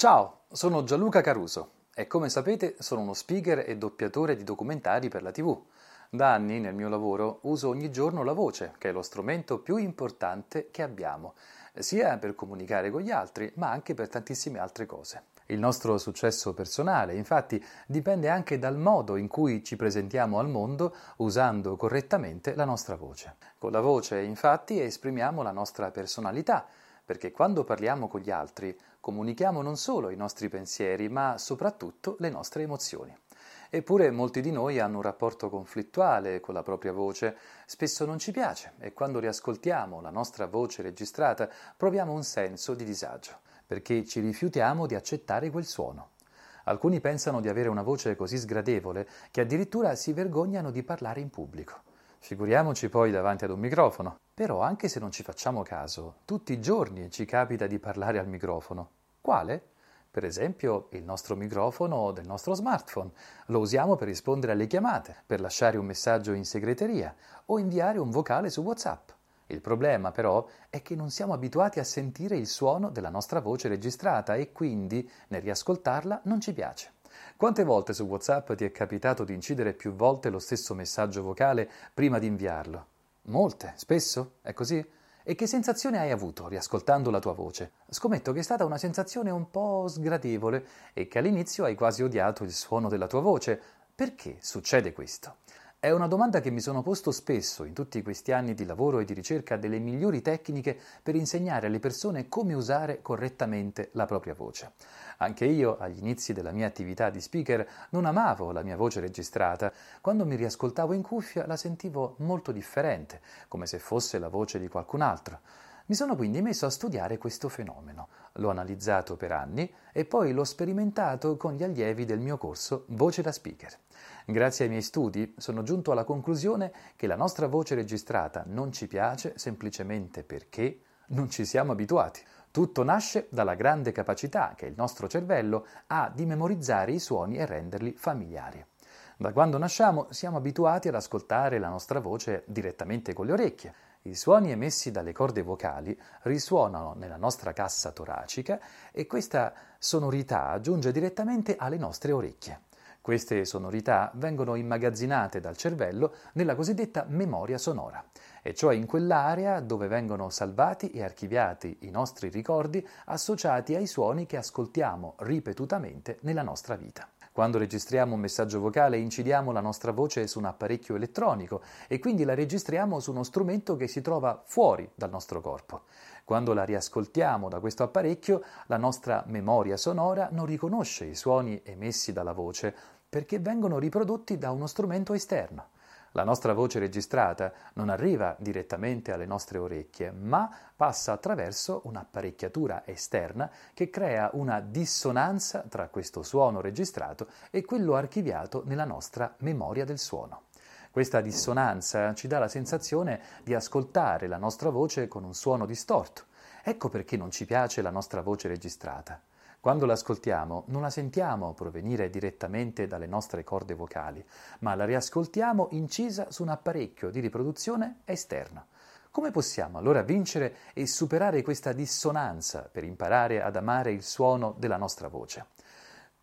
Ciao, sono Gianluca Caruso e come sapete sono uno speaker e doppiatore di documentari per la TV. Da anni nel mio lavoro uso ogni giorno la voce, che è lo strumento più importante che abbiamo, sia per comunicare con gli altri, ma anche per tantissime altre cose. Il nostro successo personale, infatti, dipende anche dal modo in cui ci presentiamo al mondo usando correttamente la nostra voce. Con la voce, infatti, esprimiamo la nostra personalità, perché quando parliamo con gli altri comunichiamo non solo i nostri pensieri, ma soprattutto le nostre emozioni. Eppure molti di noi hanno un rapporto conflittuale con la propria voce, spesso non ci piace e quando riascoltiamo la nostra voce registrata proviamo un senso di disagio, perché ci rifiutiamo di accettare quel suono. Alcuni pensano di avere una voce così sgradevole che addirittura si vergognano di parlare in pubblico. Figuriamoci poi davanti ad un microfono. Però anche se non ci facciamo caso, tutti i giorni ci capita di parlare al microfono. Quale? Per esempio il nostro microfono del nostro smartphone. Lo usiamo per rispondere alle chiamate, per lasciare un messaggio in segreteria o inviare un vocale su WhatsApp. Il problema però è che non siamo abituati a sentire il suono della nostra voce registrata e quindi nel riascoltarla non ci piace. Quante volte su WhatsApp ti è capitato di incidere più volte lo stesso messaggio vocale prima di inviarlo? Molte, spesso? È così? E che sensazione hai avuto riascoltando la tua voce? Scommetto che è stata una sensazione un po' sgradevole e che all'inizio hai quasi odiato il suono della tua voce. Perché succede questo? È una domanda che mi sono posto spesso in tutti questi anni di lavoro e di ricerca delle migliori tecniche per insegnare alle persone come usare correttamente la propria voce. Anche io, agli inizi della mia attività di speaker, non amavo la mia voce registrata. Quando mi riascoltavo in cuffia la sentivo molto differente, come se fosse la voce di qualcun altro. Mi sono quindi messo a studiare questo fenomeno, l'ho analizzato per anni e poi l'ho sperimentato con gli allievi del mio corso Voce da Speaker. Grazie ai miei studi sono giunto alla conclusione che la nostra voce registrata non ci piace semplicemente perché non ci siamo abituati. Tutto nasce dalla grande capacità che il nostro cervello ha di memorizzare i suoni e renderli familiari. Da quando nasciamo siamo abituati ad ascoltare la nostra voce direttamente con le orecchie. I suoni emessi dalle corde vocali risuonano nella nostra cassa toracica e questa sonorità giunge direttamente alle nostre orecchie. Queste sonorità vengono immagazzinate dal cervello nella cosiddetta memoria sonora, e cioè in quell'area dove vengono salvati e archiviati i nostri ricordi associati ai suoni che ascoltiamo ripetutamente nella nostra vita. Quando registriamo un messaggio vocale incidiamo la nostra voce su un apparecchio elettronico e quindi la registriamo su uno strumento che si trova fuori dal nostro corpo. Quando la riascoltiamo da questo apparecchio, la nostra memoria sonora non riconosce i suoni emessi dalla voce perché vengono riprodotti da uno strumento esterno. La nostra voce registrata non arriva direttamente alle nostre orecchie, ma passa attraverso un'apparecchiatura esterna che crea una dissonanza tra questo suono registrato e quello archiviato nella nostra memoria del suono. Questa dissonanza ci dà la sensazione di ascoltare la nostra voce con un suono distorto. Ecco perché non ci piace la nostra voce registrata. Quando l'ascoltiamo non la sentiamo provenire direttamente dalle nostre corde vocali, ma la riascoltiamo incisa su un apparecchio di riproduzione esterno. Come possiamo allora vincere e superare questa dissonanza per imparare ad amare il suono della nostra voce?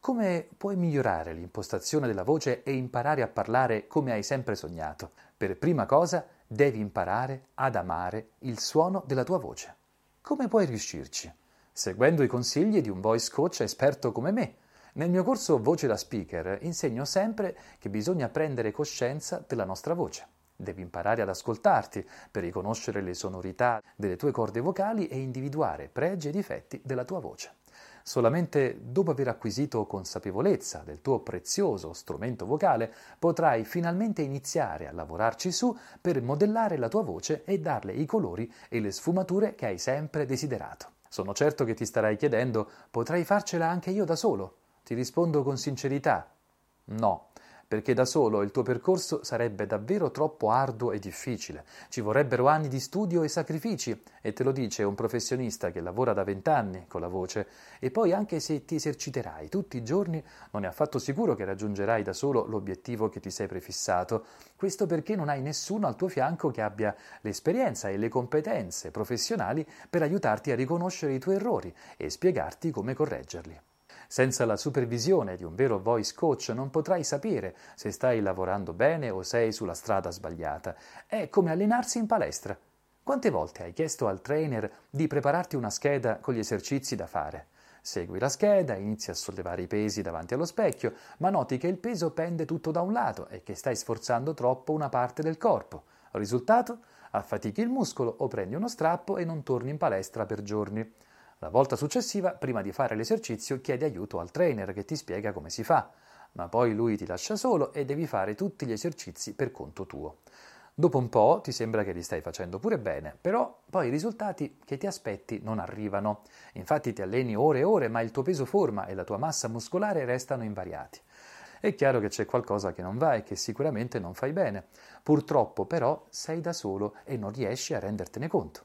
Come puoi migliorare l'impostazione della voce e imparare a parlare come hai sempre sognato? Per prima cosa devi imparare ad amare il suono della tua voce. Come puoi riuscirci? Seguendo i consigli di un voice coach esperto come me. Nel mio corso Voce da Speaker insegno sempre che bisogna prendere coscienza della nostra voce. Devi imparare ad ascoltarti per riconoscere le sonorità delle tue corde vocali e individuare pregi e difetti della tua voce. Solamente dopo aver acquisito consapevolezza del tuo prezioso strumento vocale potrai finalmente iniziare a lavorarci su per modellare la tua voce e darle i colori e le sfumature che hai sempre desiderato. Sono certo che ti starai chiedendo, potrei farcela anche io da solo? Ti rispondo con sincerità, no perché da solo il tuo percorso sarebbe davvero troppo arduo e difficile. Ci vorrebbero anni di studio e sacrifici, e te lo dice un professionista che lavora da vent'anni con la voce, e poi anche se ti eserciterai tutti i giorni, non è affatto sicuro che raggiungerai da solo l'obiettivo che ti sei prefissato. Questo perché non hai nessuno al tuo fianco che abbia l'esperienza e le competenze professionali per aiutarti a riconoscere i tuoi errori e spiegarti come correggerli. Senza la supervisione di un vero voice coach non potrai sapere se stai lavorando bene o sei sulla strada sbagliata. È come allenarsi in palestra. Quante volte hai chiesto al trainer di prepararti una scheda con gli esercizi da fare? Segui la scheda, inizi a sollevare i pesi davanti allo specchio, ma noti che il peso pende tutto da un lato e che stai sforzando troppo una parte del corpo. Risultato? Affatichi il muscolo o prendi uno strappo e non torni in palestra per giorni. La volta successiva, prima di fare l'esercizio, chiedi aiuto al trainer che ti spiega come si fa, ma poi lui ti lascia solo e devi fare tutti gli esercizi per conto tuo. Dopo un po' ti sembra che li stai facendo pure bene, però poi i risultati che ti aspetti non arrivano. Infatti ti alleni ore e ore, ma il tuo peso forma e la tua massa muscolare restano invariati. È chiaro che c'è qualcosa che non va e che sicuramente non fai bene. Purtroppo però sei da solo e non riesci a rendertene conto.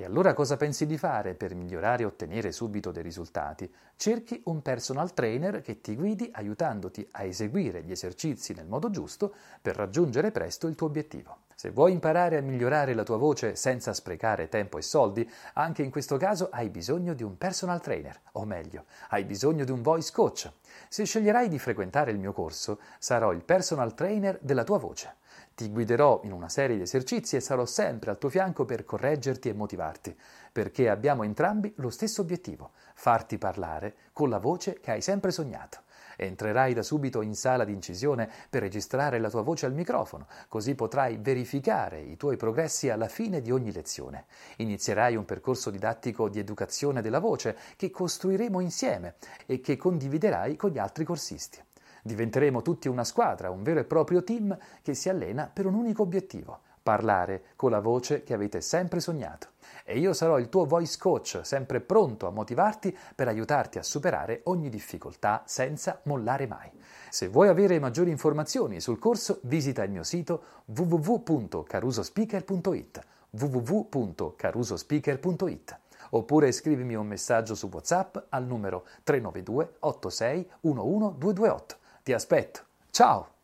E allora cosa pensi di fare per migliorare e ottenere subito dei risultati? Cerchi un personal trainer che ti guidi aiutandoti a eseguire gli esercizi nel modo giusto per raggiungere presto il tuo obiettivo. Se vuoi imparare a migliorare la tua voce senza sprecare tempo e soldi, anche in questo caso hai bisogno di un personal trainer, o meglio, hai bisogno di un voice coach. Se sceglierai di frequentare il mio corso, sarò il personal trainer della tua voce. Ti guiderò in una serie di esercizi e sarò sempre al tuo fianco per correggerti e motivarti, perché abbiamo entrambi lo stesso obiettivo, farti parlare con la voce che hai sempre sognato. Entrerai da subito in sala di incisione per registrare la tua voce al microfono, così potrai verificare i tuoi progressi alla fine di ogni lezione. Inizierai un percorso didattico di educazione della voce che costruiremo insieme e che condividerai con gli altri corsisti. Diventeremo tutti una squadra, un vero e proprio team che si allena per un unico obiettivo, parlare con la voce che avete sempre sognato. E io sarò il tuo voice coach, sempre pronto a motivarti per aiutarti a superare ogni difficoltà senza mollare mai. Se vuoi avere maggiori informazioni sul corso, visita il mio sito www.carusospeaker.it www.carusospeaker.it oppure scrivimi un messaggio su WhatsApp al numero 392 86 11 228. Ti aspetto. Ciao!